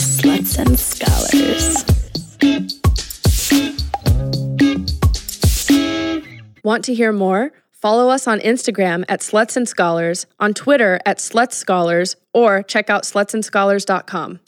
Sluts and Scholars. Want to hear more? Follow us on Instagram at Sluts and Scholars, on Twitter at Sluts Scholars, or check out slutsandscholars.com.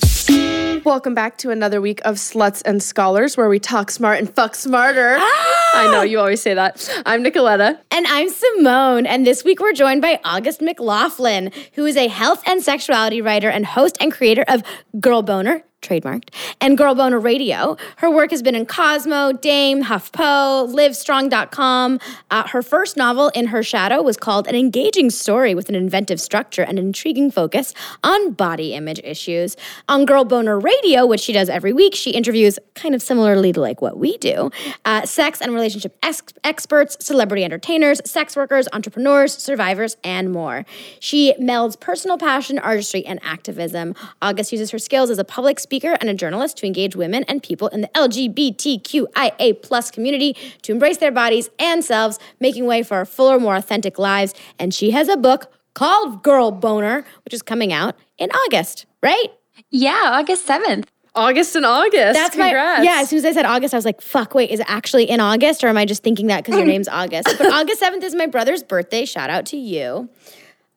Welcome back to another week of Sluts and Scholars, where we talk smart and fuck smarter. Ah! I know you always say that. I'm Nicoletta. And I'm Simone. And this week we're joined by August McLaughlin, who is a health and sexuality writer and host and creator of Girl Boner, trademarked, and Girl Boner Radio. Her work has been in Cosmo, Dame, HuffPo, LiveStrong.com. Uh, her first novel, In Her Shadow, was called An Engaging Story with an Inventive Structure and an Intriguing Focus on Body Image Issues. On Girl Boner Radio, which she does every week, she interviews, kind of similarly to like what we do, uh, sex and relationship ex- experts, celebrity entertainers, sex workers, entrepreneurs, survivors, and more. She melds personal passion, artistry, and activism. August uses her skills as a public speaker speaker and a journalist to engage women and people in the LGBTQIA plus community to embrace their bodies and selves, making way for our fuller, more authentic lives. And she has a book called Girl Boner, which is coming out in August, right? Yeah, August 7th. August and August. That's Congrats. my yeah. As soon as I said August, I was like, "Fuck! Wait, is it actually in August, or am I just thinking that because your name's August?" But August seventh is my brother's birthday. Shout out to you.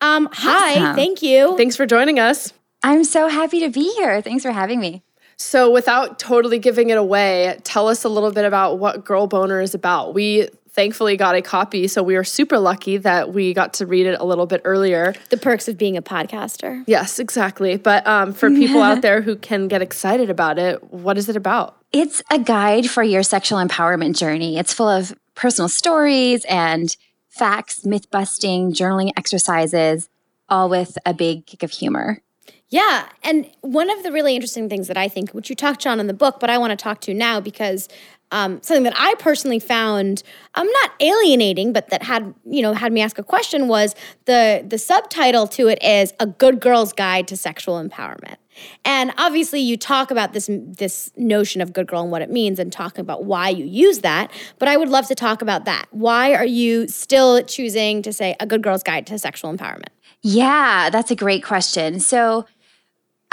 Um, hi, Awesome. thank you. Thanks for joining us. I'm so happy to be here. Thanks for having me. So, without totally giving it away, tell us a little bit about what Girl Boner is about. We thankfully got a copy, so we were super lucky that we got to read it a little bit earlier. the perks of being a podcaster. Yes, exactly. But um, for people out there who can get excited about it, what is it about? It's a guide for your sexual empowerment journey. It's full of personal stories and facts, myth busting, journaling exercises, all with a big kick of humor. Yeah. And one of the really interesting things that I think, which you touched on in the book, but I want to talk to now because um, something that I personally found um, not alienating, but that had you know had me ask a question was the the subtitle to it is a good girl's guide to sexual empowerment. And obviously, you talk about this this notion of good girl and what it means, and talking about why you use that. But I would love to talk about that. Why are you still choosing to say a good girl's guide to sexual empowerment? Yeah, that's a great question. So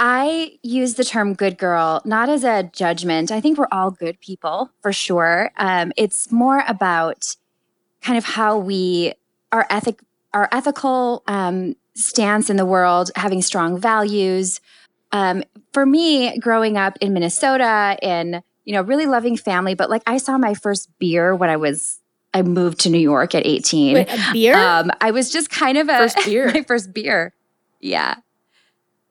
I use the term good girl not as a judgment. I think we're all good people for sure. Um, it's more about kind of how we, our ethic, our ethical um, stance in the world, having strong values. Um, for me, growing up in Minnesota, in you know, really loving family, but like I saw my first beer when I was I moved to New York at 18. Wait, a beer? Um, I was just kind of a First beer. my first beer. Yeah.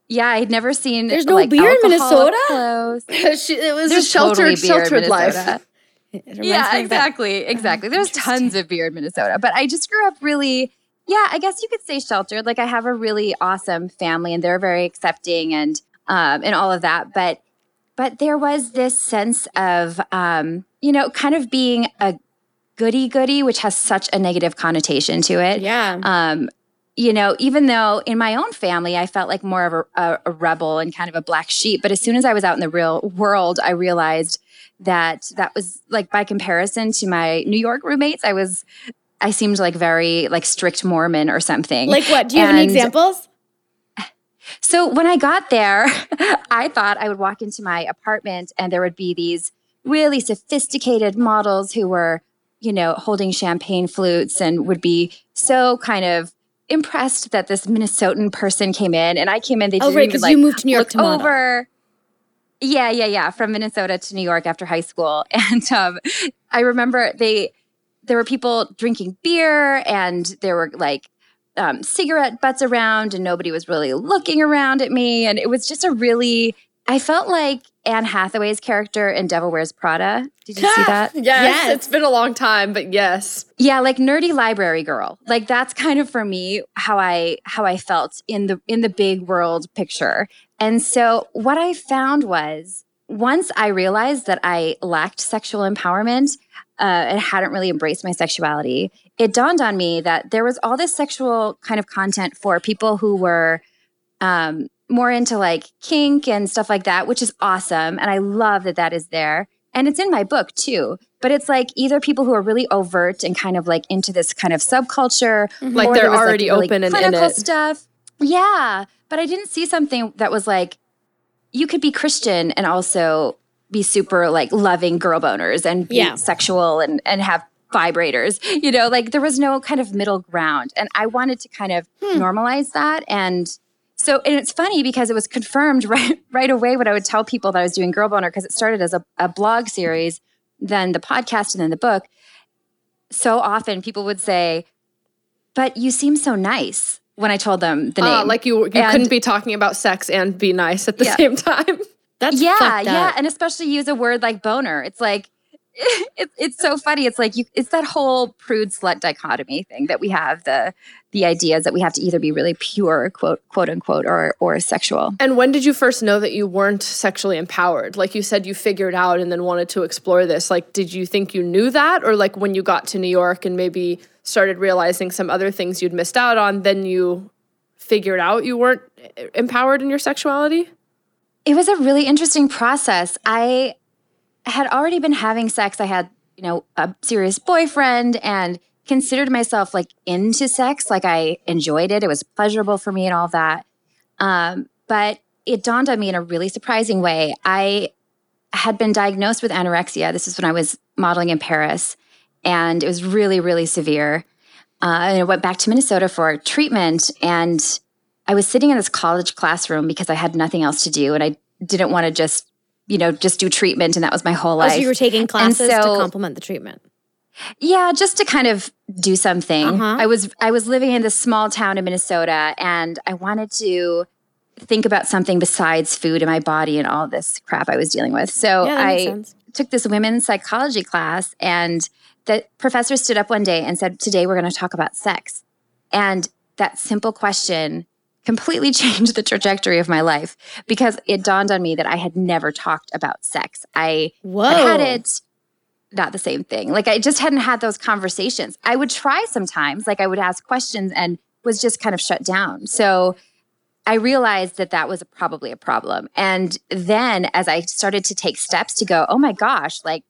Yeah, I'd never seen There's no like, beer in Minnesota? she, it was There's a sheltered, totally sheltered life. Minnesota. It reminds me Yeah, exactly. Exactly. There's tons of beer in Minnesota, but I just grew up really, yeah, I guess you could say sheltered. Like I have a really awesome family and they're very accepting and um and all of that, but but there was this sense of um, you know, kind of being a goody goody, which has such a negative connotation to it. Yeah. Um, you know, even though in my own family I felt like more of a, a, rebel and kind of a black sheep, but as soon as I was out in the real world, I realized that that was like by comparison to my New York roommates, I was I seemed like very like strict Mormon or something. Like what? Do you have any examples? So when I got there, I thought I would walk into my apartment and there would be these really sophisticated models who were, you know, holding champagne flutes and would be so kind of impressed that this Minnesotan person came in. And I came in, they Oh, right, even 'cause like you moved to New York to model. over. Yeah, yeah, yeah. From Minnesota to New York after high school. And um, I remember they there were people drinking beer and there were like um, cigarette butts around and nobody was really looking around at me. And it was just a really, I felt like Anne Hathaway's character in Devil Wears Prada. Did you see that? Yes, Yes. it's been a long time, but yes. Yeah, like nerdy library girl. Like that's kind of for me how I how I felt in the in the big world picture. And so what I found was once I realized that I lacked sexual empowerment uh, and hadn't really embraced my sexuality, it dawned on me that there was all this sexual kind of content for people who were um, more into like kink and stuff like that, which is awesome. And I love that that is there. And it's in my book too. But it's like either people who are really overt and kind of like into this kind of subculture, mm-hmm. Like they're already really open and in clinical it. stuff. Yeah, but I didn't see something that was like you could be Christian and also be super like loving girl boners and be Yeah. sexual and and have vibrators. You know, like there was no kind of middle ground. And I wanted to kind of hmm. normalize that and so and it's funny because it was confirmed right right away when I would tell people that I was doing girl boner because it started as a, a blog series, then the podcast and then the book. So often people would say, But you seem so nice when I told them the name. Uh, like you, you And- couldn't be talking about sex and be nice at the Yeah. same time. That's yeah, fucked yeah, and especially use a word like boner. It's like it, it's so funny. It's like you, it's that whole prude slut dichotomy thing that we have the the ideas that we have to either be really pure, quote quote unquote, or or sexual. And when did you first know that you weren't sexually empowered? Like you said, you figured out and then wanted to explore this. Like, did you think you knew that? Or like when you got to New York and maybe started realizing some other things you'd missed out on, then you figured out you weren't empowered in your sexuality? It was a really interesting process. I had already been having sex. I had, you know, a serious boyfriend and considered myself like into sex. Like I enjoyed it. It was pleasurable for me and all that. Um, but it dawned on me in a really surprising way. I had been diagnosed with anorexia. This is when I was modeling in Paris, and it was really, really severe. Uh, and I went back to Minnesota for treatment, and I was sitting in this college classroom because I had nothing else to do, and I didn't want to just, you know, just do treatment, and that was my whole Oh, life. so you were taking classes so- to complement the treatment. Yeah, just to kind of do something. Uh-huh. I was I was living in this small town in Minnesota and I wanted to think about something besides food in my body and all this crap I was dealing with. So Yeah, I took this women's psychology class and the professor stood up one day and said, "Today we're going to talk about sex." And that simple question completely changed the trajectory of my life because it dawned on me that I had never talked about sex. I Whoa. had had it not the same thing. Like I just hadn't had those conversations. I would try sometimes, like I would ask questions and was just kind of shut down. So I realized that that was probably a problem. And then as I started to take steps to go, oh my gosh, like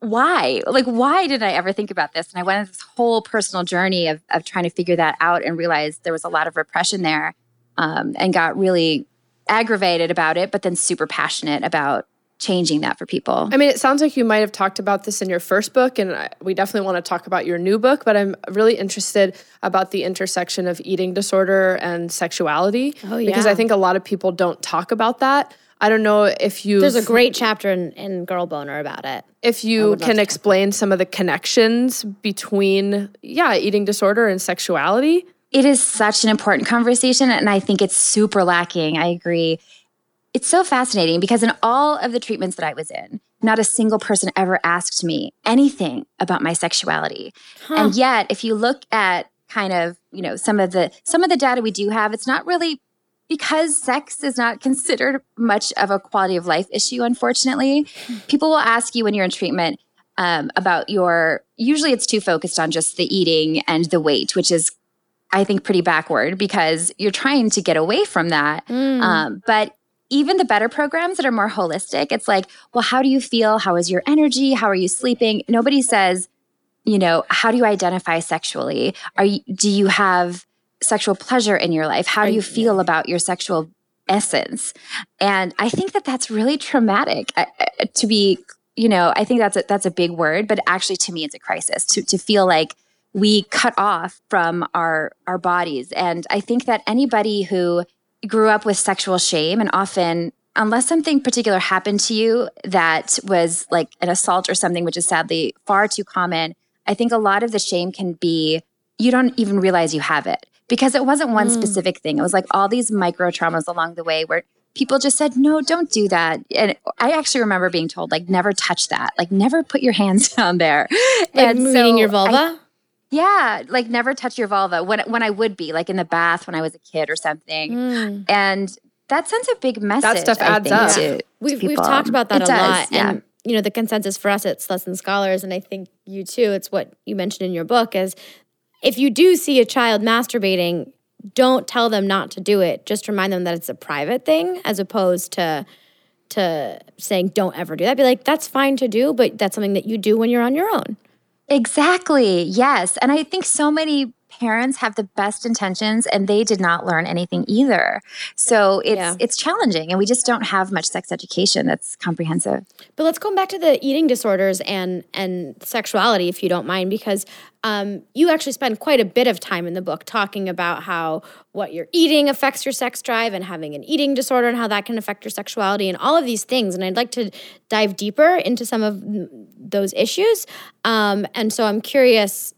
why? Like why did I ever think about this? And I went on this whole personal journey of of trying to figure that out and realized there was a lot of repression there, um, and got really aggravated about it, but then super passionate about changing that for people. I mean, it sounds like you might have talked about this in your first book, and we definitely want to talk about your new book. But I'm really interested about the intersection of eating disorder and sexuality. Oh, because. I think a lot of people don't talk about that. I don't know if you There's a great chapter in, in Girl Boner about it. if you can explain some of the connections between yeah eating disorder and sexuality. it is such an important conversation and i think it's super lacking i agree it's so fascinating because in all of the treatments that i was in not a single person ever asked me anything about my sexuality and yet if you look at kind of you know some of the some of the data we do have it's not really because sex is not considered much of a quality of life issue unfortunately people will ask you when you're in treatment um, about your usually it's too focused on just the eating and the weight which is I think pretty backward because you're trying to get away from that. Mm. Um, but even the better programs that are more holistic, it's like, well, how do you feel? How is your energy? How are you sleeping? Nobody says, you know, how do you identify sexually? Are you, do you have sexual pleasure in your life? How do you feel about your sexual essence? And I think that that's really traumatic uh, to be, you know, I think that's a, that's a big word, but actually to me, it's a crisis to, to feel like we cut off from our our bodies and i think that anybody who grew up with sexual shame and often unless something particular happened to you that was like an assault or something which is sadly far too common i think a lot of the shame can be you don't even realize you have it. Because it wasn't one hmm. specific thing. It was like all these micro traumas along the way where people just said no don't do that. And i actually remember being told like never touch that. Like never put your hands down there. Like and meaning so your I- vulva? Yeah, like never touch your vulva when when I would be like in the bath when I was a kid or something, Mm. and that sends a big message. That stuff I adds think, up. To, to We've, we've talked about that It a does, lot. Yeah. And, you know, the consensus for us at Sluts and Scholars, and I think you too, it's what you mentioned in your book, is if you do see a child masturbating, don't tell them not to do it. Just remind them that it's a private thing as opposed to to saying don't ever do that. Be like, that's fine to do, but that's something that you do when you're on your own. Exactly. Yes. And I think so many parents have the best intentions and they did not learn anything either. So it's yeah. it's challenging and we just don't have much sex education that's comprehensive. But let's go back to the eating disorders and and sexuality if you don't mind because um, you actually spend quite a bit of time in the book talking about how what you're eating affects your sex drive and having an eating disorder and how that can affect your sexuality and all of these things. And I'd like to dive deeper into some of those issues. Um, and so I'm curious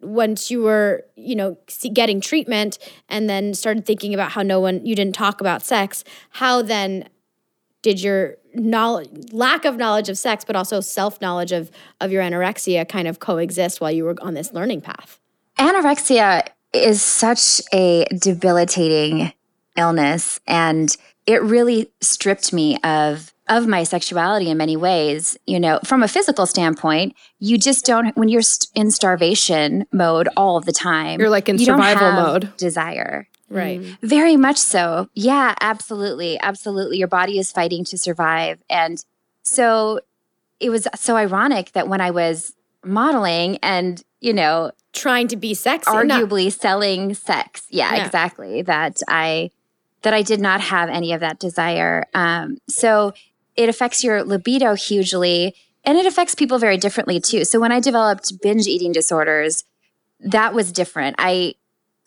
once you were you know getting treatment and then started thinking about how no one you didn't talk about sex how then did your knowledge lack of knowledge of sex but also self knowledge of of your anorexia kind of coexist while you were on this learning path? Anorexia is such a debilitating illness and it really stripped me of of my sexuality in many ways. You know, from a physical standpoint, you just don't, when you're in starvation mode all of the time, you're like in survival mode. Desire. Right. Mm. Very much so. Yeah, absolutely. Absolutely. Your body is fighting to survive. And so it was so ironic that when I was modeling and, you know, trying to be sexy, arguably not- selling sex. Yeah, yeah, exactly. That I, that I did not have any of that desire. Um, so it affects your libido hugely and it affects people very differently too. So when I developed binge eating disorders, that was different. I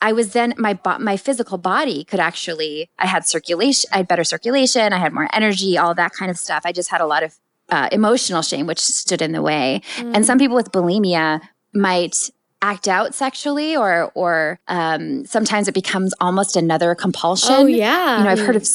I was then my my physical body could actually I had circulation, I had better circulation, I had more energy, all that kind of stuff. I just had a lot of uh, emotional shame which stood in the way. Mm. And some people with bulimia might act out sexually or or um, sometimes it becomes almost another compulsion. Oh yeah. You know, I've heard of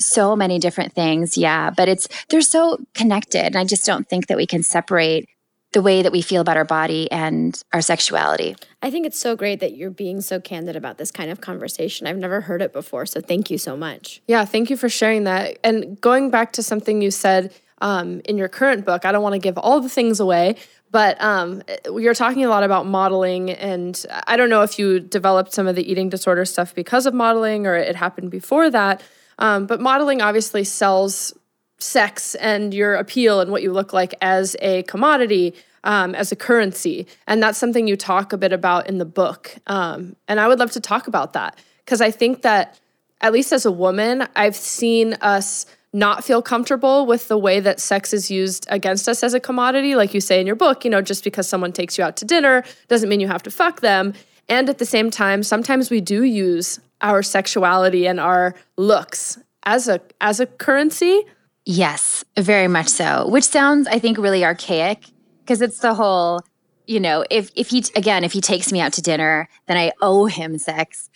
so many different things. Yeah. But it's, they're so connected. And I just don't think that we can separate the way that we feel about our body and our sexuality. I think it's so great that you're being so candid about this kind of conversation. I've never heard it before. So thank you so much. Yeah. Thank you for sharing that. And going back to something you said um, in your current book, I don't want to give all the things away, but um, you're talking a lot about modeling, and I don't know if you developed some of the eating disorder stuff because of modeling or it happened before that. Um, but modeling obviously sells sex and your appeal and what you look like as a commodity, um, as a currency. And that's something you talk a bit about in the book. Um, and I would love to talk about that because I think that, at least as a woman, I've seen us not feel comfortable with the way that sex is used against us as a commodity. Like you say in your book, you know, just because someone takes you out to dinner doesn't mean you have to fuck them. And at the same time, sometimes we do use our sexuality and our looks as a as a currency? Yes, very much so. Which sounds I think really archaic because it's the whole you know, if if he again, if he takes me out to dinner, then I owe him sex.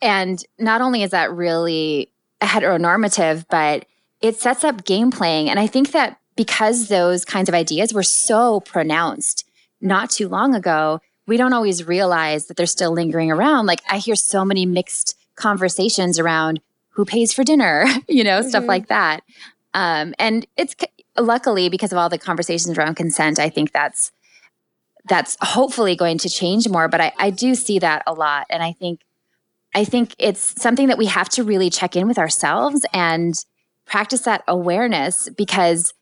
And not only is that really heteronormative, but it sets up game playing. And I think that because those kinds of ideas were so pronounced not too long ago, we don't always realize that they're still lingering around. Like I hear so many mixed conversations around who pays for dinner, you know, mm-hmm. stuff like that. Um, and it's luckily because of all the conversations around consent, I think that's that's hopefully going to change more. But I, I do see that a lot, and I think I think it's something that we have to really check in with ourselves and practice that awareness because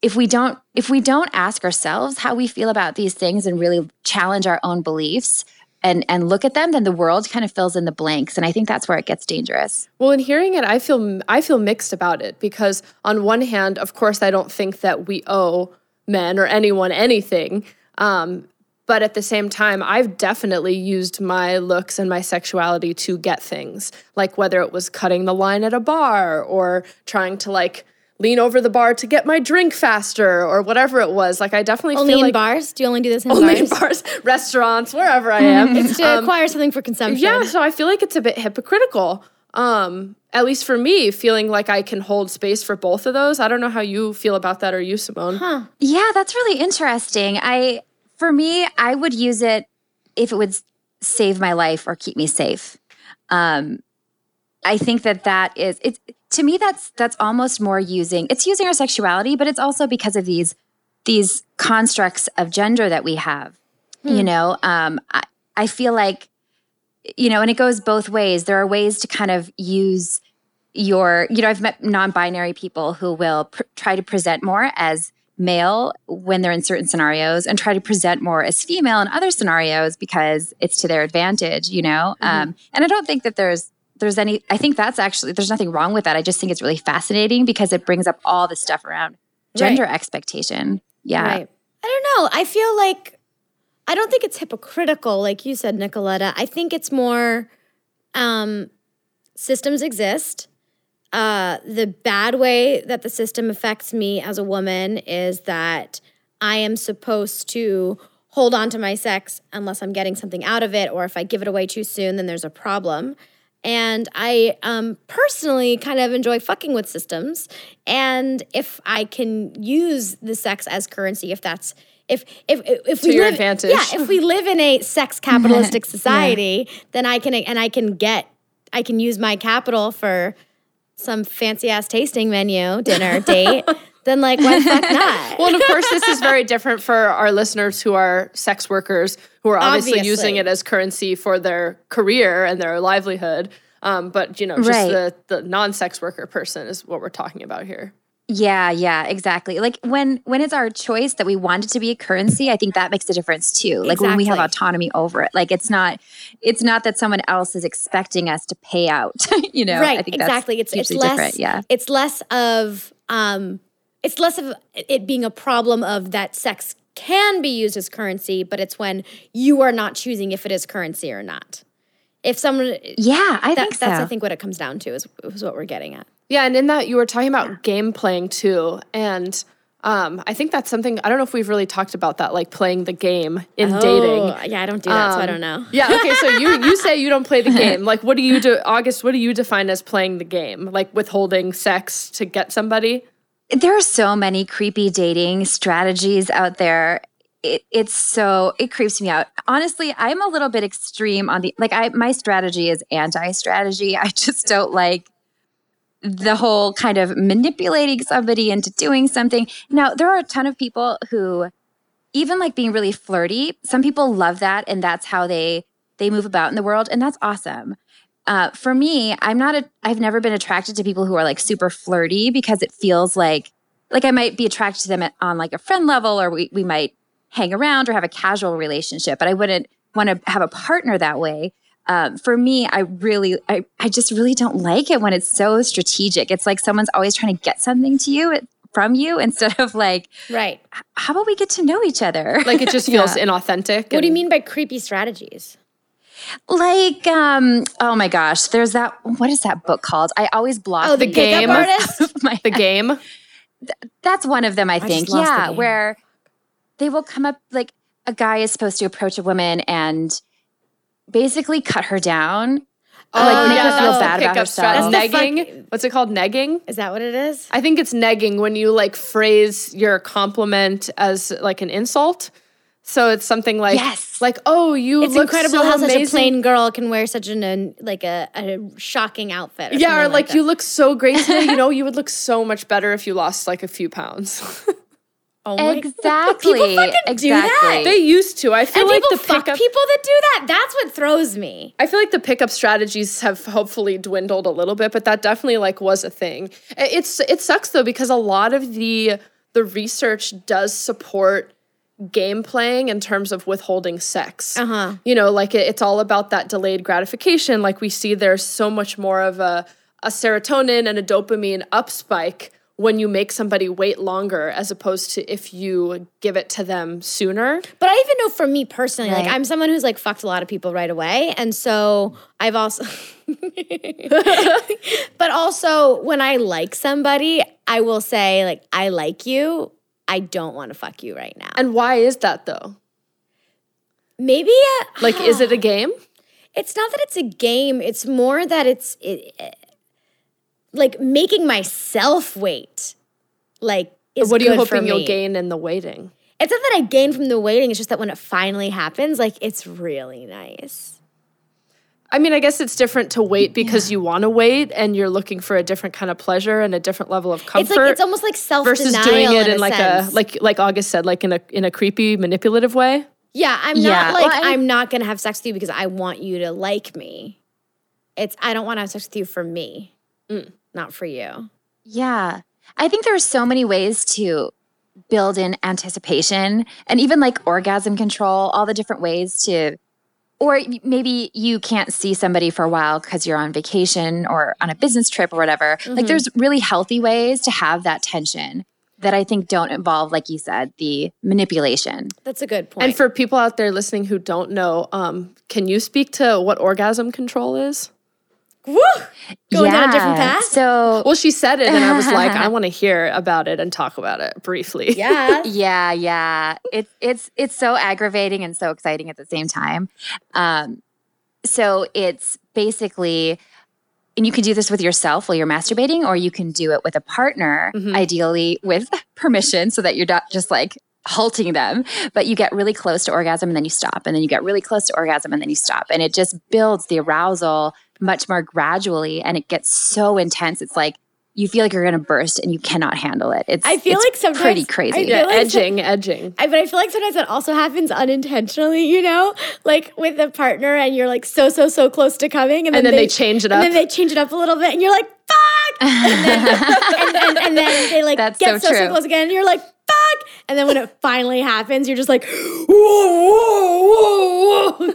if we don't if we don't ask ourselves how we feel about these things and really challenge our own beliefs and and look at them then the world kind of fills in the blanks. And i think that's where it gets dangerous. Well in hearing it i feel i feel mixed about it because on one hand of course i don't think that we owe men or anyone anything. Um, but at the same time i've definitely used my looks and my sexuality to get things like whether it was cutting the line at a bar or trying to like lean over the bar to get my drink faster or whatever it was. Like I definitely only feel in like bars. Do you only do this in only bars? in bars, restaurants, wherever I am. it's to um, acquire something for consumption. Yeah, so I feel like it's a bit hypocritical. Um, at least for me, feeling like I can hold space for both of those. I don't know how you feel about that or you, Simone. Huh. Yeah, that's really interesting. I for me, I would use it if it would save my life or keep me safe. Um, I think that that is it's to me that's that's almost more using it's using our sexuality, but it's also because of these these constructs of gender that we have. Hmm. You know, um, I, I feel like you know, and it goes both ways. There are ways to kind of use your, you know, I've met non-binary people who will pr- try to present more as male when they're in certain scenarios and try to present more as female in other scenarios because it's to their advantage, you know? Mm-hmm. Um, and I don't think that there's there's any I think that's actually there's nothing wrong with that. I just think it's really fascinating because it brings up all the stuff around gender right. expectation. Yeah. Right. I don't know. I feel like I don't think it's hypocritical, like you said, Nicoletta. I think it's more um, systems exist. Uh, the bad way that the system affects me as a woman is that I am supposed to hold on to my sex unless I'm getting something out of it, or if I give it away too soon, then there's a problem. And I um, personally kind of enjoy fucking with systems. And if I can use the sex as currency, if that's if if if to we live, advantage. yeah, if we live in a sex capitalistic society, yeah. then I can and I can get I can use my capital for some fancy ass tasting menu, dinner, date. Then like why the fuck not? well, and of course, this is very different for our listeners who are sex workers who are obviously, obviously. using it as currency for their career and their livelihood. Um, but you know, just right. the the non-sex worker person is what we're talking about here. Yeah, yeah, exactly. Like when when it's our choice that we want it to be a currency, I think that makes a difference too. Like exactly. when we have autonomy over it. Like it's not it's not that someone else is expecting us to pay out, you know. Right, exactly. it's it's less different. yeah. It's less of um it's less of it being a problem of that sex can be used as currency, but it's when you are not choosing if it is currency or not. If someone Yeah, I that, think so. that's I think what it comes down to is, is what we're getting at. Yeah, and in that you were talking about game playing too, and um, I think that's something I don't know if we've really talked about that, like playing the game in oh, dating. Yeah, I don't do that, um, so I don't know. Yeah, okay, so you you say you don't play the game. Like, what do you do, August? What do you define as playing the game? Like withholding sex to get somebody? There are so many creepy dating strategies out there. It, it's so it creeps me out. Honestly, I'm a little bit extreme on the like. I my strategy is anti-strategy. I just don't like the whole kind of manipulating somebody into doing something. Now, there are a ton of people who even like being really flirty. Some people love that and that's how they they move about in the world and that's awesome. Uh, for me, I'm not a I've never been attracted to people who are like super flirty because it feels like like I might be attracted to them at, on like a friend level or we we might hang around or have a casual relationship, but I wouldn't want to have a partner that way um, for me, I really, I, I just really don't like it when it's so strategic. It's like someone's always trying to get something to you from you instead of like, right? How about we get to know each other? Like it just feels yeah. inauthentic. What do you mean by creepy strategies? Like, um, oh my gosh, there's that. What is that book called? I always block. Oh, the game. Artist. the game. That's one of them, I think. I yeah, where they will come up like a guy is supposed to approach a woman and basically cut her down. Oh, like make yeah, her feel bad about herself. That's negging. What's it called? Negging. Is that what it is? I think it's negging when you like phrase your compliment as like an insult. So it's something like, yes. like, oh, you it's look incredible so how amazing. such a plain girl can wear such an like a, a shocking outfit. Or yeah, or like, like you look so great today. you know, you would look so much better if you lost like a few pounds. Oh exactly. People fucking exactly. do that. They used to. I feel and like the pickup people that do that. That's what throws me. I feel like the pickup strategies have hopefully dwindled a little bit, but that definitely like was a thing. It's it sucks though because a lot of the the research does support game playing in terms of withholding sex. Uh-huh. You know, like it, it's all about that delayed gratification. Like we see there's so much more of a a serotonin and a dopamine up spike when you make somebody wait longer as opposed to if you give it to them sooner. But I even know for me personally, right. like I'm someone who's like fucked a lot of people right away. And so I've also But also when I like somebody, I will say like I like you. I don't want to fuck you right now. And why is that though? Maybe uh, like is it a game? It's not that it's a game. It's more that it's it, like making myself wait like is what are you hoping you'll gain in the waiting it's not that i gain from the waiting it's just that when it finally happens like it's really nice i mean i guess it's different to wait because yeah. you want to wait and you're looking for a different kind of pleasure and a different level of comfort it's, like, it's almost like self versus doing it in, in like sense. a like like august said like in a in a creepy manipulative way yeah i'm yeah. not like well, i'm not gonna have sex with you because i want you to like me it's i don't want to have sex with you for me mm not for you. Yeah. I think there are so many ways to build in anticipation and even like orgasm control, all the different ways to or maybe you can't see somebody for a while because you're on vacation or on a business trip or whatever. Mm-hmm. Like there's really healthy ways to have that tension that I think don't involve, like you said, the manipulation. That's a good point. And for people out there listening who don't know, um, can you speak to what orgasm control is? Woo! Going yeah. down a different path. So, well, she said it, and I was like, I want to hear about it and talk about it briefly. Yeah, yeah, yeah. It's it's it's so aggravating and so exciting at the same time. Um, so it's basically, and you can do this with yourself while you're masturbating, or you can do it with a partner, mm-hmm. ideally with permission, so that you're not just like halting them, but you get really close to orgasm and then you stop, and then you get really close to orgasm and then you stop, and it just builds the arousal much more gradually and it gets so intense. It's like you feel like you're going to burst and you cannot handle it. It's I feel it's like sometimes pretty crazy. Yeah, like edging, so, edging. I, but I feel like sometimes that also happens unintentionally. You know, like with a partner and you're like so so so close to coming, and then, and then they, they, change it up, and then they change it up a little bit, and you're like fuck, and then, and, and, and, then they like That's get so, so, so close again, and you're like fuck, and then when it finally happens, you're just like whoa whoa whoa.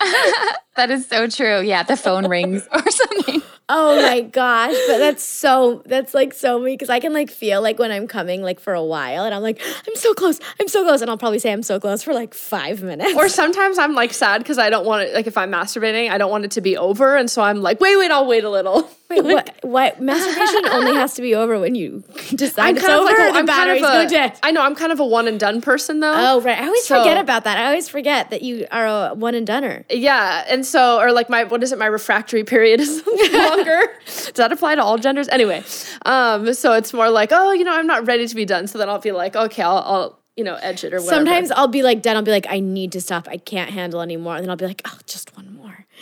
that is so true. Yeah, the phone rings or something. Oh my gosh, but that's so that's like so me because I can like feel like when I'm coming like for a while and I'm like I'm so close, I'm so close, and I'll probably say I'm so close for like five minutes. Or sometimes I'm like sad because I don't want it. Like if I'm masturbating, I don't want it to be over, and so I'm like, wait, wait, I'll wait a little. Wait, what? What? Masturbation only has to be over when you decide I'm it's over. Like a, the I'm battery's kind of a, dead. I know I'm kind of a one and done person though. Oh right, I always so, forget about that. I always forget that you are a one and doneer. Yeah, and so or like my what is it? My refractory period is longer. Does that apply to all genders? Anyway, um, so it's more like oh, you know, I'm not ready to be done. So then I'll be like, okay, I'll, I'll you know, edge it or whatever. Sometimes I'll be like done. I'll be like, I need to stop. I can't handle anymore. And then I'll be like, oh, just one.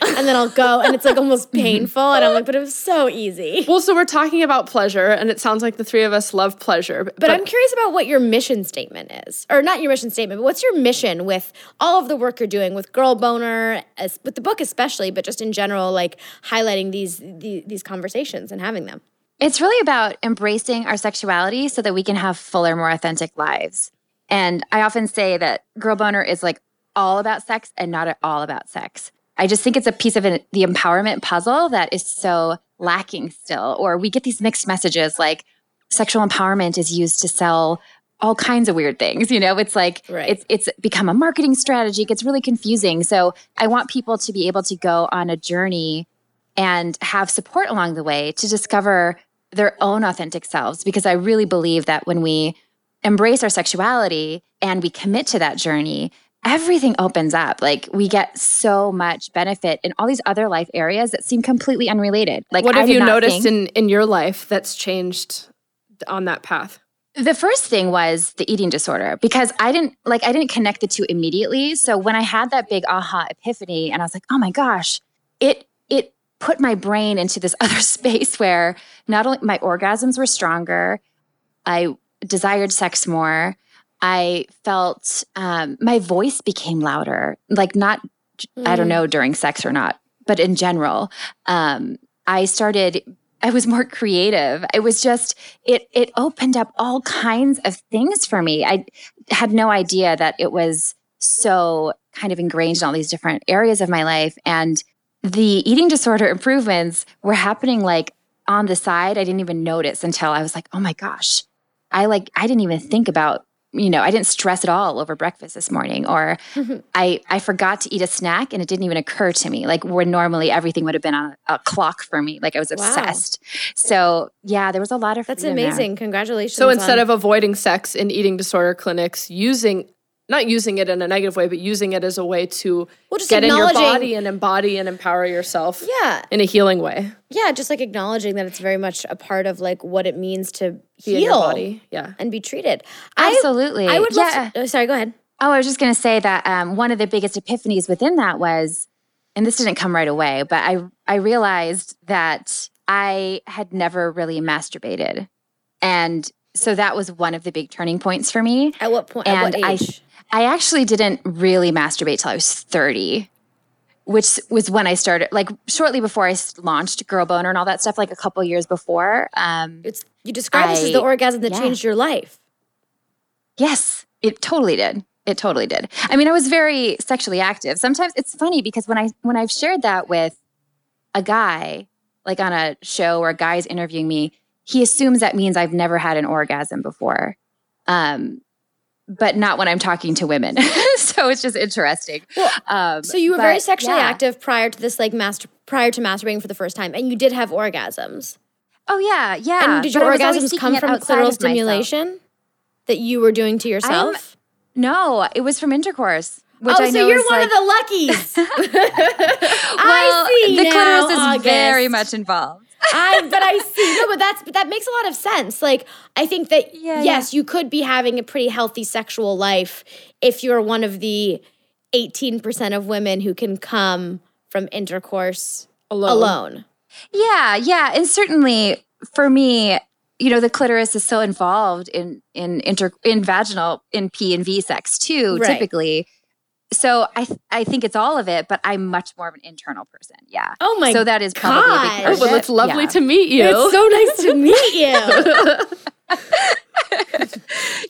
And then I'll go, and it's like almost mm-hmm. painful. And I'm like, but it was so easy. Well, so we're talking about pleasure, and it sounds like the three of us love pleasure. But, but I'm curious about what your mission statement is, or not your mission statement, but what's your mission with all of the work you're doing with Girl Boner, as, with the book especially, but just in general, like highlighting these, these these conversations and having them. It's really about embracing our sexuality so that we can have fuller, more authentic lives. And I often say that Girl Boner is like all about sex and not at all about sex. I just think it's a piece of an, the empowerment puzzle that is so lacking still. Or we get these mixed messages like sexual empowerment is used to sell all kinds of weird things. You know, it's like right. it's it's become a marketing strategy. It gets really confusing. So I want people to be able to go on a journey and have support along the way to discover their own authentic selves because I really believe that when we embrace our sexuality and we commit to that journey, everything opens up. Like we get so much benefit in all these other life areas that seem completely unrelated. Like what have you noticed in in your life that's changed on that path? The first thing was the eating disorder because I didn't like I didn't connect the two immediately. So when I had that big aha epiphany and I was like, "Oh my gosh, it it put my brain into this other space where not only my orgasms were stronger, I desired sex more. I felt um, my voice became louder, like not, mm. I don't mm. know, during sex or not, but in general. Um, I started, I was more creative. It was just, it, it opened up all kinds of things for me. I had no idea that it was so kind of ingrained in all these different areas of my life. And the eating disorder improvements were happening like on the side. I didn't even notice until I was like, oh my gosh, I like I didn't even think about you know, I didn't stress at all over breakfast this morning, or mm-hmm. I I forgot to eat a snack and it didn't even occur to me. Like where normally everything would have been on a, a clock for me. Like I was obsessed. Wow. So yeah, there was a lot of that's amazing. There. Congratulations. So instead on- of avoiding sex in eating disorder clinics, using not using it in a negative way, but using it as a way to well, just get in your body and embody and empower yourself. Yeah. In a healing way. Yeah, just like acknowledging that it's very much a part of like what it means to be heal body. Yeah. And be treated. Absolutely. I, I would yeah. To, oh, sorry, go ahead. Oh, I was just going to say that um, one of the biggest epiphanies within that was, and this didn't come right away, but I I realized that I had never really masturbated, and so that was one of the big turning points for me. At what point? And what age? I I actually didn't really masturbate till I was 30, which was when I started, like shortly before I launched Girl Boner and all that stuff, like a couple years before. Um, it's you describe I, this as the orgasm that yeah. changed your life. Yes, it totally did. It totally did. I mean, I was very sexually active. Sometimes it's funny because when I when I've shared that with a guy, like on a show where a guy's interviewing me, he assumes that means I've never had an orgasm before. Um, but not when I'm talking to women. so it's just interesting. Um, So you were but, very sexually yeah. active prior to this, like master prior to masturbating for the first time, and you did have orgasms. Oh yeah, yeah. and did your always orgasms come from clitoral of myself. stimulation that you were doing to yourself? No, it was from intercourse. Which oh, I so you're one like, of the luckies. well, I see the now, clitoris is August. very much involved. I but I see no, but that's but that makes a lot of sense. Like I think that Yeah, yes, you could be having a pretty healthy sexual life if you're one of the 18% of women who can come from intercourse Alone. alone. Yeah, yeah, and certainly for me, you know, the clitoris is so involved in in inter in vaginal in P and V sex too, Right. typically. So I th- I think it's all of it, but I'm much more of an internal person. Yeah. Oh my so that is probably a big Oh, of well, it's lovely Yeah. to meet you. It's so nice to meet you.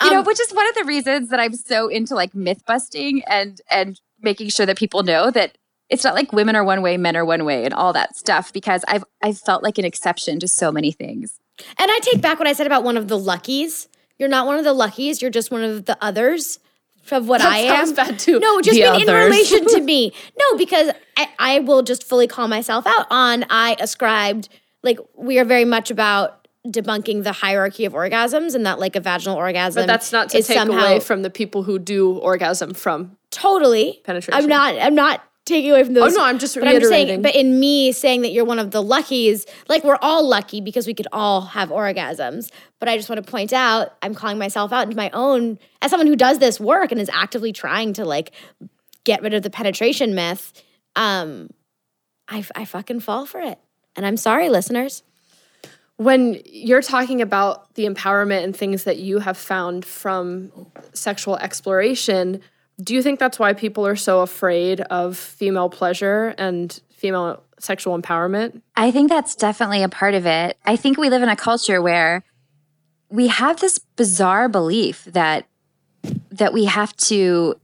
you know, Um, which is one of the reasons that I'm so into like myth busting and and making sure that people know that it's not like women are one way, men are one way, and all that stuff. Because I've I've felt like an exception to so many things. And I take back what I said about one of the luckies. You're not one of the luckies. You're just one of the others of what That I am. bad too. No, just The in relation to me. No, because I, I will just fully call myself out on I ascribed like we are very much about debunking the hierarchy of orgasms and that like a vaginal orgasm. But that's not to take somehow, away from the people who do orgasm from. totally penetration. I'm not. I'm not taking away from those. Oh, no, I'm just but I'm saying, but in me saying that you're one of the luckies, like we're all lucky because we could all have orgasms. But I just want to point out, I'm calling myself out into my own as someone who does this work and is actively trying to like get rid of the penetration myth. Um, I I fucking fall for it, and I'm sorry, listeners. When you're talking about the empowerment and things that you have found from sexual exploration, do you think that's why people are so afraid of female pleasure and female sexual empowerment? I think that's definitely a part of it. I think we live in a culture where we have this bizarre belief that that we have to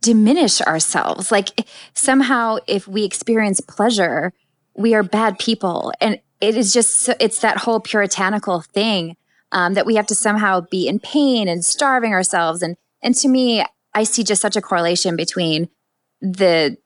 diminish ourselves. Like somehow if we experience pleasure, we are bad people. And it is just it's that whole puritanical thing um, that we have to somehow be in pain and starving ourselves. And and to me, I see just such a correlation between the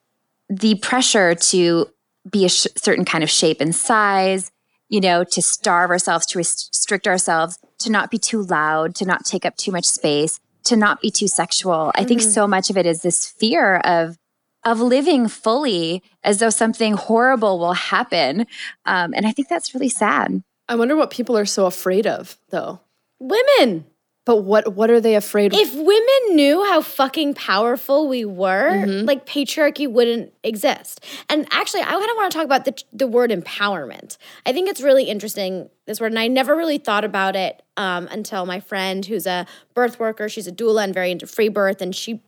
the pressure to be a sh- certain kind of shape and size, you know, to starve ourselves, to restrict ourselves, to not be too loud, to not take up too much space, to not be too sexual. I think so much of it is this fear of of living fully as though something horrible will happen, um, and I think that's really sad. I wonder what people are so afraid of, though. Women. But what what are they afraid of? If women knew how fucking powerful we were, Mm-hmm. like patriarchy wouldn't exist. And actually, I kind of want to talk about the, the word empowerment. I think it's really interesting, this word, and I never really thought about it um, until my friend, who's a birth worker, she's a doula and very into free birth, and she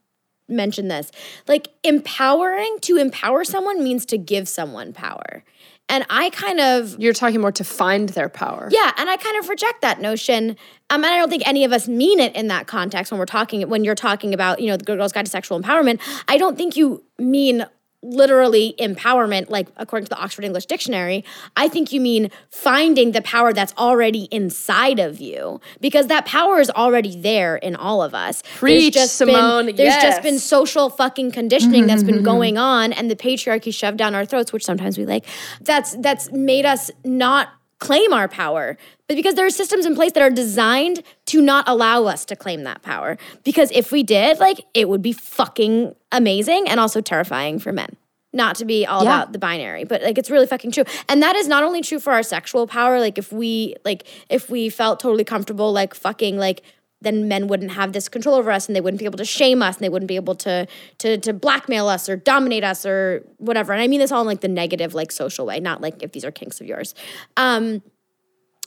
mentioned this. Like, empowering, to empower someone means to give someone power. And I kind of You're talking more to find their power. yeah, and I kind of reject that notion. Um, and I don't think any of us mean it in that context when we're talking when you're talking about you know the Girl's Guide to Sexual Empowerment. I don't think you mean literally empowerment, like according to the Oxford English Dictionary. I think you mean finding the power that's already inside of you because that power is already there in all of us. Preach, been, Simone, There's yes. just been social fucking conditioning that's been mm-hmm, mm-hmm, going mm-hmm. on, and the patriarchy shoved down our throats, which sometimes we like. That's that's made us not claim our power, but because there are systems in place that are designed to not allow us to claim that power. Because if we did, like, it would be fucking amazing and also terrifying for men. Not to be all Yeah. about the binary, but like it's really fucking true. And that is not only true for our sexual power, like if we like if we felt totally comfortable like fucking like then men wouldn't have this control over us and they wouldn't be able to shame us and they wouldn't be able to to to blackmail us or dominate us or whatever. And I mean this all in like the negative like social way, not like if these are kinks of yours. Um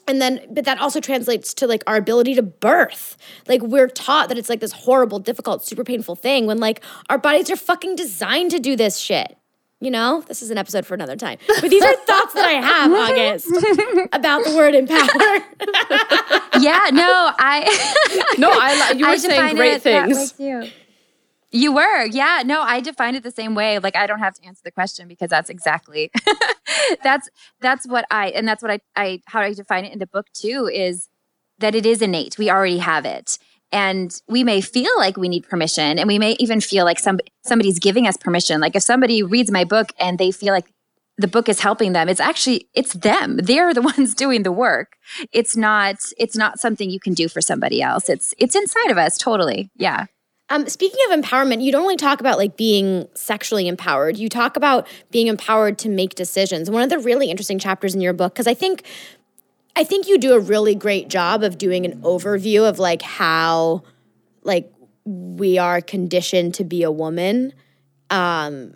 and then but that also translates to like our ability to birth like we're taught that it's like this horrible difficult super painful thing when like our bodies are fucking designed to do this shit you know this is an episode for another time but these are thoughts that i have august about the word empower yeah, no, I no, I you were saying great things. You were, yeah. No, I defined it the same way. Like I don't have to answer the question because that's exactly that's that's what I and that's what I I how I define it in the book too is that it is innate. We already have it. And we may feel like we need permission and we may even feel like some somebody's giving us permission. Like if somebody reads my book and they feel like the book is helping them, it's actually it's them. They're the ones doing the work. It's not it's not something you can do for somebody else. It's it's inside of us totally. Yeah. Um, speaking of empowerment, you don't only talk about like being sexually empowered. You talk about being empowered to make decisions. One of the really interesting chapters in your book, because I think, I think you do a really great job of doing an overview of like how, like we are conditioned to be a woman, um,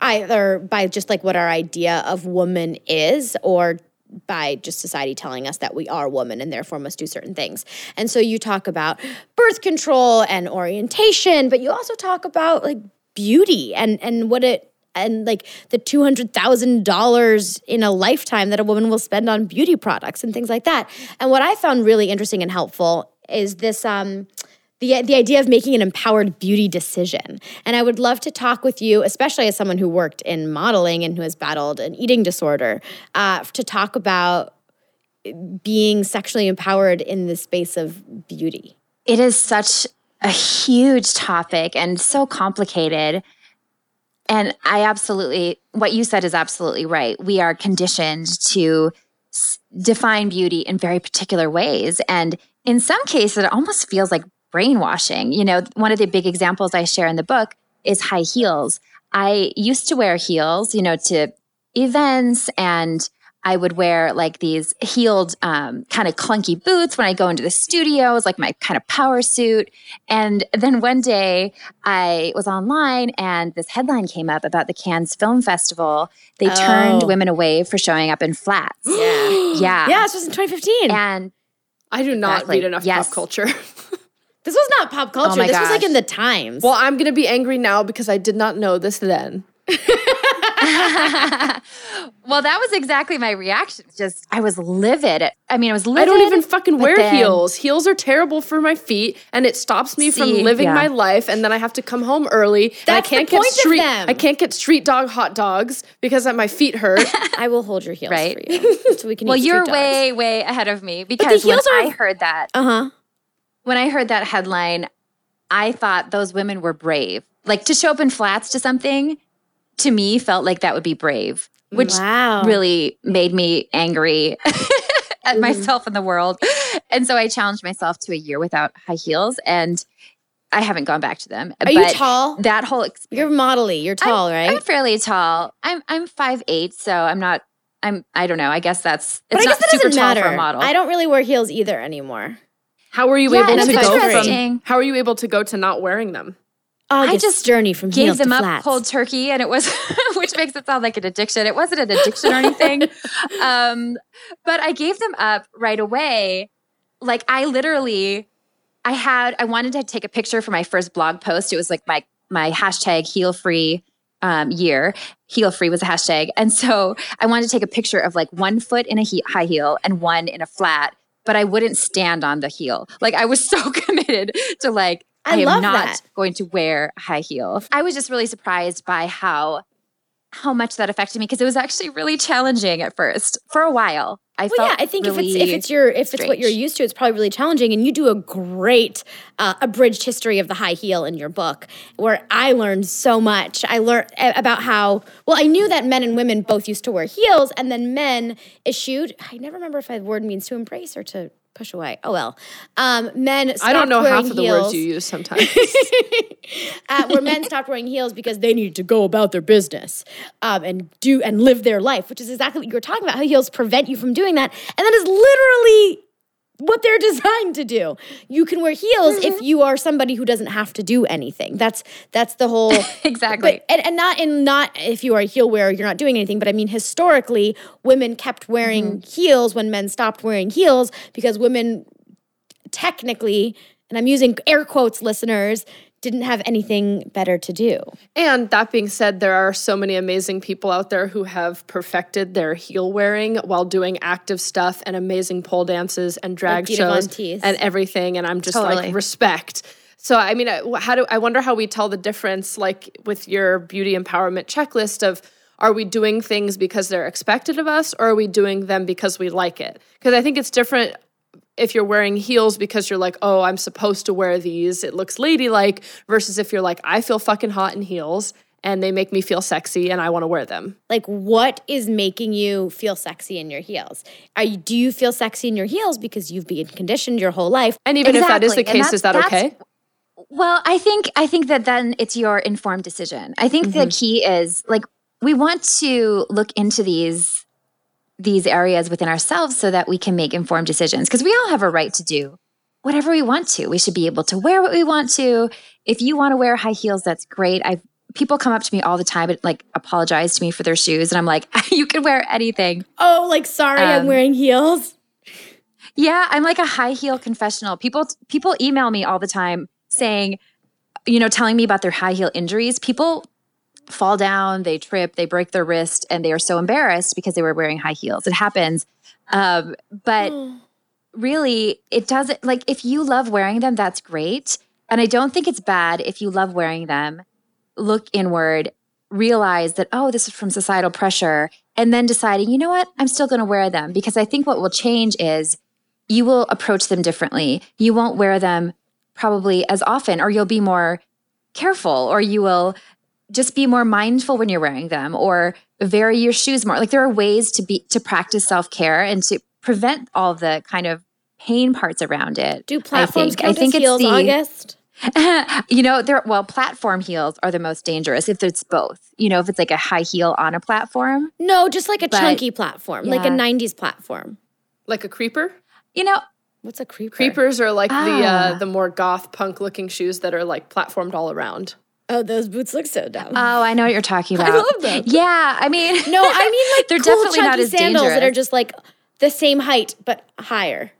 either by just like what our idea of woman is, or by just society telling us that we are women and therefore must do certain things. And so you talk about birth control and orientation, but you also talk about like beauty and and what it and like the $200,000 in a lifetime that a woman will spend on beauty products and things like that. And what I found really interesting and helpful is this um the, the idea of making an empowered beauty decision. And I would love to talk with you, especially as someone who worked in modeling and who has battled an eating disorder, uh, to talk about being sexually empowered in the space of beauty. It is such a huge topic and so complicated. And I absolutely, what you said is absolutely right. We are conditioned to s- define beauty in very particular ways. And in some cases, it almost feels like brainwashing. You know, one of the big examples I share in the book is high heels. I used to wear heels, you know, to events and I would wear like these heeled, um, kind of clunky boots when I go into the studios, like my kind of power suit. And then one day I was online and this headline came up about the Cannes Film Festival. They oh. turned women away for showing up in flats. Yeah. yeah. Yeah, this was in 2015. And I do not exactly. read enough yes. pop culture. This was not pop culture. Oh this gosh. was like in the Times. Well, I'm going to be angry now because I did not know this then. well, that was exactly my reaction. Just I was livid. I mean, I was livid. I don't even fucking wear then, heels. Heels are terrible for my feet, and it stops me see, from living yeah. my life. And then I have to come home early. That's I can't the point get street. Of them. I can't get street dog hot dogs because my feet hurt. I will hold your heels right? for you, so we can. well, you're way way ahead of me because when are, I heard that, uh huh when I heard that headline, I thought those women were brave. Like to show up in flats to something, to me, felt like that would be brave, which wow. really made me angry at mm. myself and the world. And so I challenged myself to a year without high heels and I haven't gone back to them. Are but you tall? That whole experience. You're modelly. You're tall, I'm, right? I'm fairly tall. I'm I'm five eight, so I'm not. I'm. I don't know. I guess that's. It's but I not guess that super tall matter. for a model. I don't really wear heels either anymore. How were you yeah, able to go from? How are you able to go to not wearing them? August I just journey from gave them up cold turkey, and it was, which makes it sound like an addiction. It wasn't an addiction or anything, um, but I gave them up right away. Like I literally, I had, I wanted to take a picture for my first blog post. It was like my my hashtag heel free um, year. Heel free was a hashtag, and so I wanted to take a picture of like one foot in a he- high heel and one in a flat but I wouldn't stand on the heel. Like I was so committed to like I, I am not that. going to wear high heel. I was just really surprised by how how much that affected me because it was actually really challenging at first for a while. I well, yeah, I think really if it's if it's your if strange. it's what you're used to, it's probably really challenging. And you do a great uh, abridged history of the high heel in your book, where I learned so much. I learned about how well I knew that men and women both used to wear heels, and then men issued. I never remember if that word means to embrace or to push away. Oh well. Um, men. I don't know half of the words you use sometimes. uh, where men stopped wearing heels because they needed to go about their business um, and do and live their life, which is exactly what you were talking about. How heels prevent you from doing that, and that is literally what they're designed to do. You can wear heels mm-hmm. if you are somebody who doesn't have to do anything. That's that's the whole exactly. But, and, and not in not if you are a heel wearer, you're not doing anything. But I mean, historically, women kept wearing mm-hmm. heels when men stopped wearing heels because women technically, and I'm using air quotes, listeners, didn't have anything better to do. And that being said, there are so many amazing people out there who have perfected their heel wearing while doing active stuff and amazing pole dances and drag Von shows and everything. And I'm just Totally. like respect. So I mean, how do I wonder how we tell the difference, like with your beauty empowerment checklist of are we doing things because they're expected of us, or are we doing them because we like it? Because I think it's different if you're wearing heels because you're like, oh, I'm supposed to wear these, it looks ladylike, versus if you're like, I feel fucking hot in heels and they make me feel sexy and I want to wear them. Like, what is making you feel sexy in your heels? Are you, do you feel sexy in your heels because you've been conditioned your whole life? And even if that is the case, is that okay? Well, I think I think that then it's your informed decision. I think Mm-hmm. the key is like we want to look into these these areas within ourselves so that we can make informed decisions because we all have a right to do whatever we want to. We should be able to wear what we want to. If you want to wear high heels, that's great. I people come up to me all the time and like apologize to me for their shoes and I'm like, you can wear anything. Oh, like, sorry, I'm Um, wearing heels. Yeah, I'm like a high heel confessional. People people email me all the time saying, you know, telling me about their high heel injuries. People fall down, they trip, they break their wrist, and they are so embarrassed because they were wearing high heels. It happens. Um, but really, it doesn't like if you love wearing them, that's great. And I don't think it's bad if you love wearing them. Look inward, realize that, oh, this is from societal pressure, and then deciding, you know what, I'm still going to wear them. Because I think what will change is you will approach them differently. You won't wear them probably as often, or you'll be more careful, or you will just be more mindful when you're wearing them, or vary your shoes more. Like there are ways to be to practice self care and to prevent all the kind of pain parts around it. Do I platforms think. count I think as it's heels, the- August? you know, there well, platform heels are the most dangerous if it's both. You know, if it's like a high heel on a platform. No, just like a But- chunky platform, like a 90s platform. Like a creeper? You know, What's a creeper? Creepers are like the uh, Ah. the more goth punk looking shoes that are like platformed all around. Oh, those boots look so dumb. oh, I know what you're talking about. I love them. Yeah, I mean, no, I mean like they're cool definitely not as sandals that are just like the same height but higher.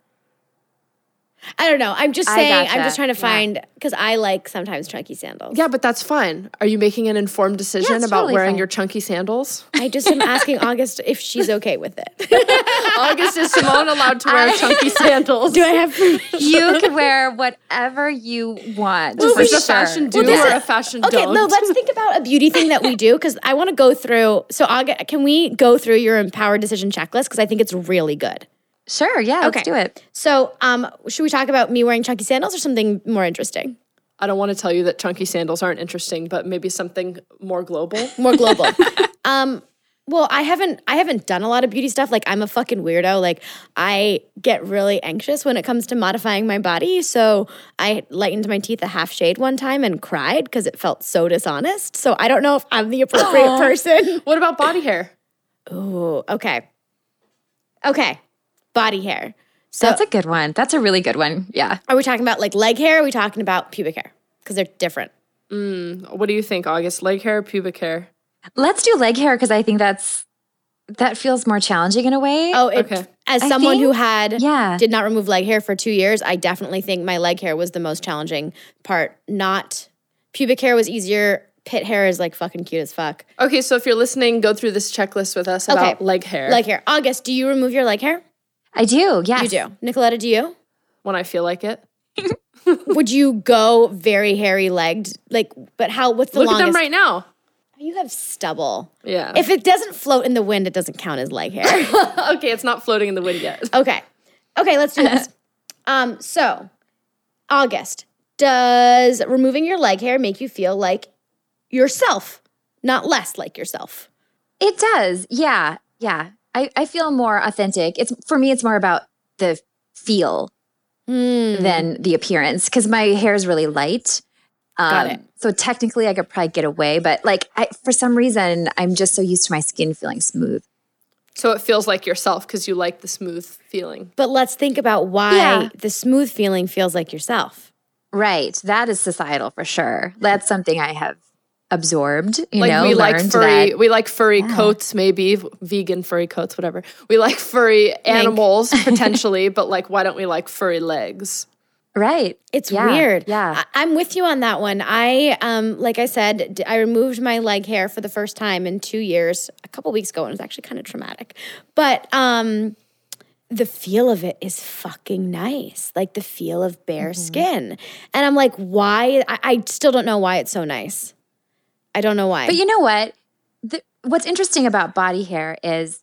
I don't know. I'm just I saying. I'm just trying to find because I like sometimes chunky sandals. Yeah, but that's fine. Are you making an informed decision it's about totally wearing fine. your chunky sandals? I just am asking August if she's okay with it. August, is Simone allowed to wear I- chunky sandals? Do I have permission? you can wear whatever you want. Is for this a fashion do Well, or is- a fashion Okay, don't? no, let's think about a beauty thing that we do because I want to go through. So, August, can we go through your empowered decision checklist? Because I think it's really good. Sure, yeah, Okay. let's do it. So, um, should we talk about me wearing chunky sandals or something more interesting, I don't want to tell you that chunky sandals aren't interesting, but maybe something more global. more global? um, well, I haven't I haven't done a lot of beauty stuff. Like I'm a fucking weirdo. Like I get really anxious when it comes to modifying my body. So I lightened my teeth a half shade one time and cried because it felt so dishonest. So I don't know if I'm the appropriate person. What about body hair? Oh, okay. Okay. Body hair. So That's a good one. That's a really good one. Yeah. are we talking about like leg hair? Or are we talking about pubic hair? Because they're different. Mm, what do you think, August? Leg hair, pubic hair? Let's do leg hair because I think that's that feels more challenging in a way. Oh, it, Okay. as I someone who had yeah. did not remove leg hair for two years, I definitely think my leg hair was the most challenging part. Not pubic hair was easier. Pit hair is like fucking cute as fuck. Okay, so if you're listening, go through this checklist with us about Okay. leg hair. Leg hair. August, do you remove your leg hair? I do. Yes. You do. Nicoletta, do you? when I feel like it. Would you go very hairy legged? Like, but how? What's the Look longest? at them right now. You have stubble. Yeah. If it doesn't float in the wind, it doesn't count as leg hair. okay, it's not floating in the wind yet. okay. Okay, let's do this. um, so August, does removing your leg hair make you feel like yourself, not less like yourself? It does. Yeah. Yeah. I, I feel more authentic. It's for me, it's more about the feel Hmm. than the appearance because my hair is really light. Um, Got it. So technically, I could probably get away, but like I, for some reason, I'm just so used to my skin feeling smooth. So it feels like yourself because you like the smooth feeling. But let's think about why Yeah. the smooth feeling feels like yourself. Right. That is societal for sure. That's something I have absorbed. You Like know, we like furry, that- we like furry coats, maybe vegan furry coats, whatever. We like furry animals potentially, but like, why don't we like furry legs? Right. It's Yeah, weird. yeah. I- I'm with you on that one. I, um, like I said, d- I removed my leg hair for the first time in two years a couple weeks ago, and it was actually kind of traumatic. But um, the feel of it is fucking nice, like the feel of bare Mm-hmm. skin. And I'm like, why? I, I still don't know why it's so nice. I don't know why. But you know what? The, what's interesting about body hair is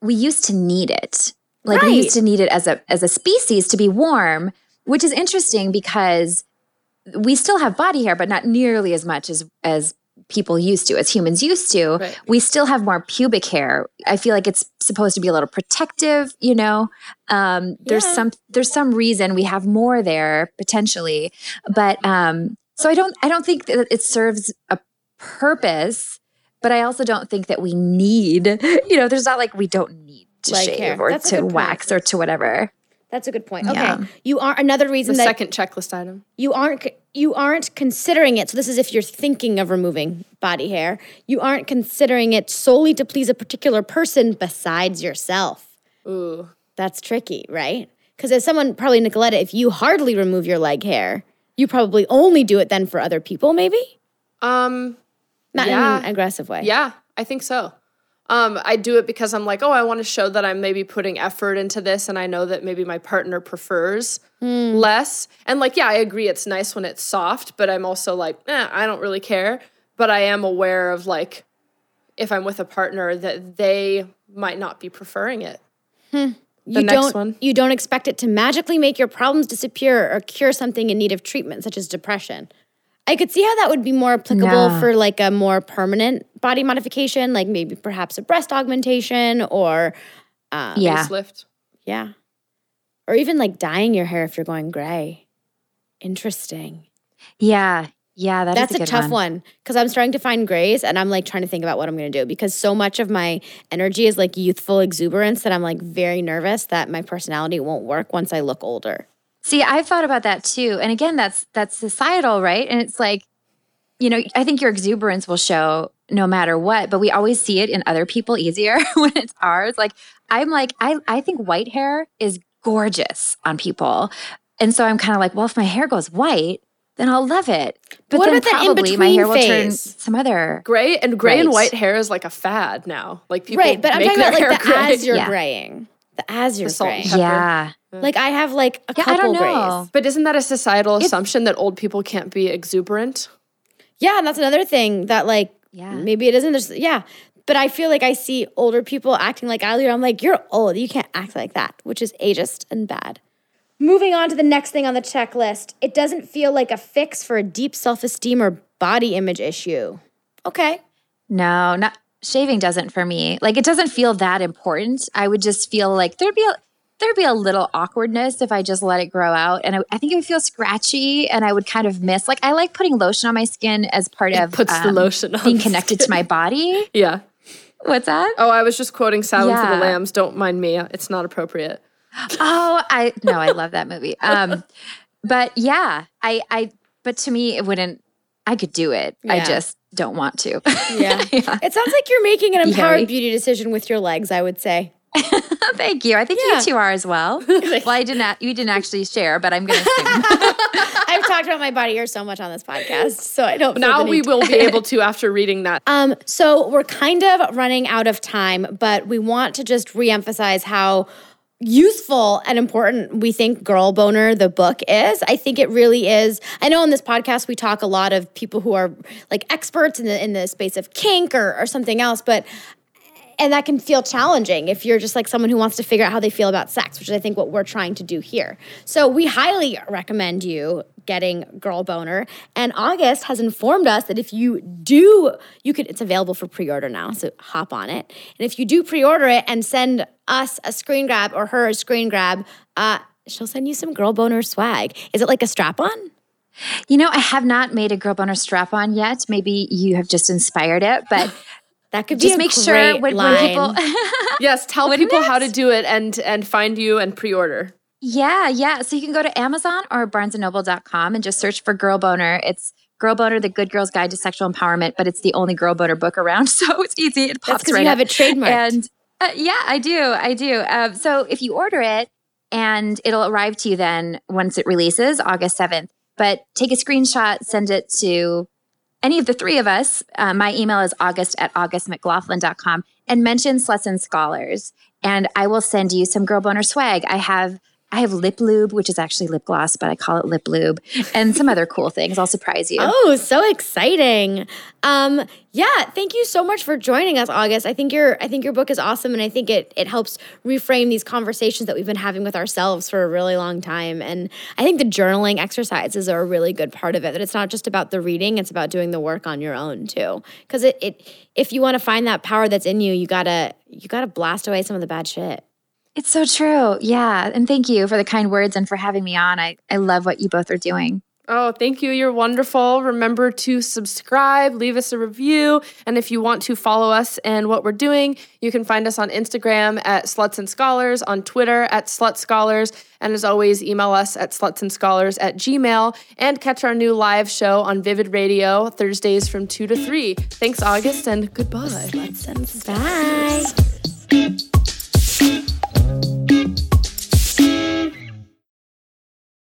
we used to need it. Like we used to need it as a as a species to be warm, which is interesting because we still have body hair, but not nearly as much as as people used to, as humans used to. Right. We still have more pubic hair. I feel like it's supposed to be a little protective, you know. Um, there's Yeah. some there's some reason we have more there potentially, but um, so I don't I don't think that it serves a purpose. But I also don't think that we need, you know, there's not like we don't need to Like shave hair. or That's to wax or to whatever. That's a good point. Okay, Yeah. you are another reason The that second checklist item. you aren't you aren't considering it so this is if you're thinking of removing body hair you aren't considering it solely to please a particular person besides yourself Ooh. that's tricky right because as someone probably nicoletta if you hardly remove your leg hair you probably only do it then for other people maybe Um, not Yeah. in an aggressive way yeah, I think so. Um, I do it because I'm like, oh, I want to show that I'm maybe putting effort into this, and I know that maybe my partner prefers less. And like, yeah, I agree, it's nice when it's soft, but I'm also like, eh, I don't really care. But I am aware of like, if I'm with a partner, that they might not be preferring it. you next don't one. you don't expect it to magically make your problems disappear or cure something in need of treatment such as depression i could see how that would be more applicable Yeah. for like a more permanent body modification like maybe perhaps a breast augmentation or um, yeah. Facelift. yeah or even like dyeing your hair if you're going gray interesting Yeah. Yeah. That is that's a, good tough one because i'm starting to find grays and i'm like trying to think about what i'm going to do because so much of my energy is like youthful exuberance that i'm like very nervous that my personality won't work once i look older See, I've thought about that too. And again, that's that's societal, right? And it's like, you know, I think your exuberance will show no matter what, but we always see it in other people easier when it's ours. Like I'm like, I I think white hair is gorgeous on people. And so I'm kind of like, well, if my hair goes white, then I'll love it. But what then about that probably my hair will in-between turn phase? some other Gray and gray and white hair is like a fad now. Like people right, but I'm talking about like the gray. as you're Yeah. graying, the as you're salt and graying. pepper. Yeah. Mm. Like I have like a Yeah, I couple don't know. grays. But isn't that a societal assumption that old people can't be exuberant? Yeah, and that's another thing that like Yeah. maybe it isn't. There's, yeah, but I feel like I see older people acting like I do. I'm like, you're old. You can't act like that, which is ageist and bad. Moving on to the next thing on the checklist, it doesn't feel like a fix for a deep self esteem or body image issue. Okay. No, not shaving doesn't for me. Like it doesn't feel that important. I would just feel like there'd be a there'd be a little awkwardness if I just let it grow out. And I, I think it would feel scratchy and I would kind of miss like I like putting lotion on my skin as part of puts the um, lotion on being the connected to my body. Yeah. What's that? Oh, I was just quoting Silence of the Lambs. Don't mind me. It's not appropriate. Oh, I no, I love that movie. Um but yeah, I I but to me it wouldn't I could do it. I just don't want to. Yeah. Yeah. It sounds like you're making an empowered hairy. beauty decision with your legs, I would say. Thank you. I think Yeah. you two are as well. well, I didn't. a- You didn't actually share, but I'm going to assume. I've talked about my body hair so much on this podcast, so I don't. feel Now we will be able to after reading that. Um, so we're kind of running out of time, but we want to just reemphasize how useful and important we think Girl Boner the book is. I think it really is. I know on this podcast we talk a lot of people who are like experts in the in the space of kink or, or something else, but and that can feel challenging if you're just like someone who wants to figure out how they feel about sex, which is I think what we're trying to do here. So we highly recommend you getting Girl Boner. And August has informed us that if you do, you could it's available for pre-order now, so hop on it. And if you do pre-order it and send us a screen grab or her a screen grab, uh, she'll send you some Girl Boner swag. Is it like a strap-on? you know, I have not made a girl boner strap on yet. Maybe you have just inspired it, but That could just be a make sure great when, when line. people. Yes, tell Wouldn't people how to do it and and find you and pre-order. yeah, yeah. So you can go to Amazon or barnesandnoble.com and just search for Girl Boner. It's Girl Boner, the Good Girl's Guide to Sexual Empowerment, but it's the only Girl Boner book around. So it's easy. It pops because right you up. have it trademarked. And uh, yeah, I do. I do. Um, so if you order it, and it'll arrive to you then once it releases August 7th. But take a screenshot, send it to any of the three of us. Uh, my email is august at augustmclaughlin.com and mention and Scholars. And I will send you some girl boner swag. I have I have lip lube, which is actually lip gloss, but I call it lip lube, and some other cool things. I'll surprise you. Oh, so exciting! Um, yeah, thank you so much for joining us, August. I think your I think your book is awesome, and I think it it helps reframe these conversations that we've been having with ourselves for a really long time. And I think the journaling exercises are a really good part of it. That it's not just about the reading; it's about doing the work on your own too. Because it, it if you want to find that power that's in you, you gotta you gotta blast away some of the bad shit. It's so true. Yeah. And thank you for the kind words and for having me on. I, I love what you both are doing. Oh, thank you. You're wonderful. Remember to subscribe, leave us a review. And if you want to follow us and what we're doing, you can find us on Instagram at Sluts and Scholars, on Twitter at Slut Scholars. And as always, email us at slutsandscholars at gmail and catch our new live show on Vivid Radio Thursdays from 2 to 3. Thanks, August, and goodbye. Sluts and Bye.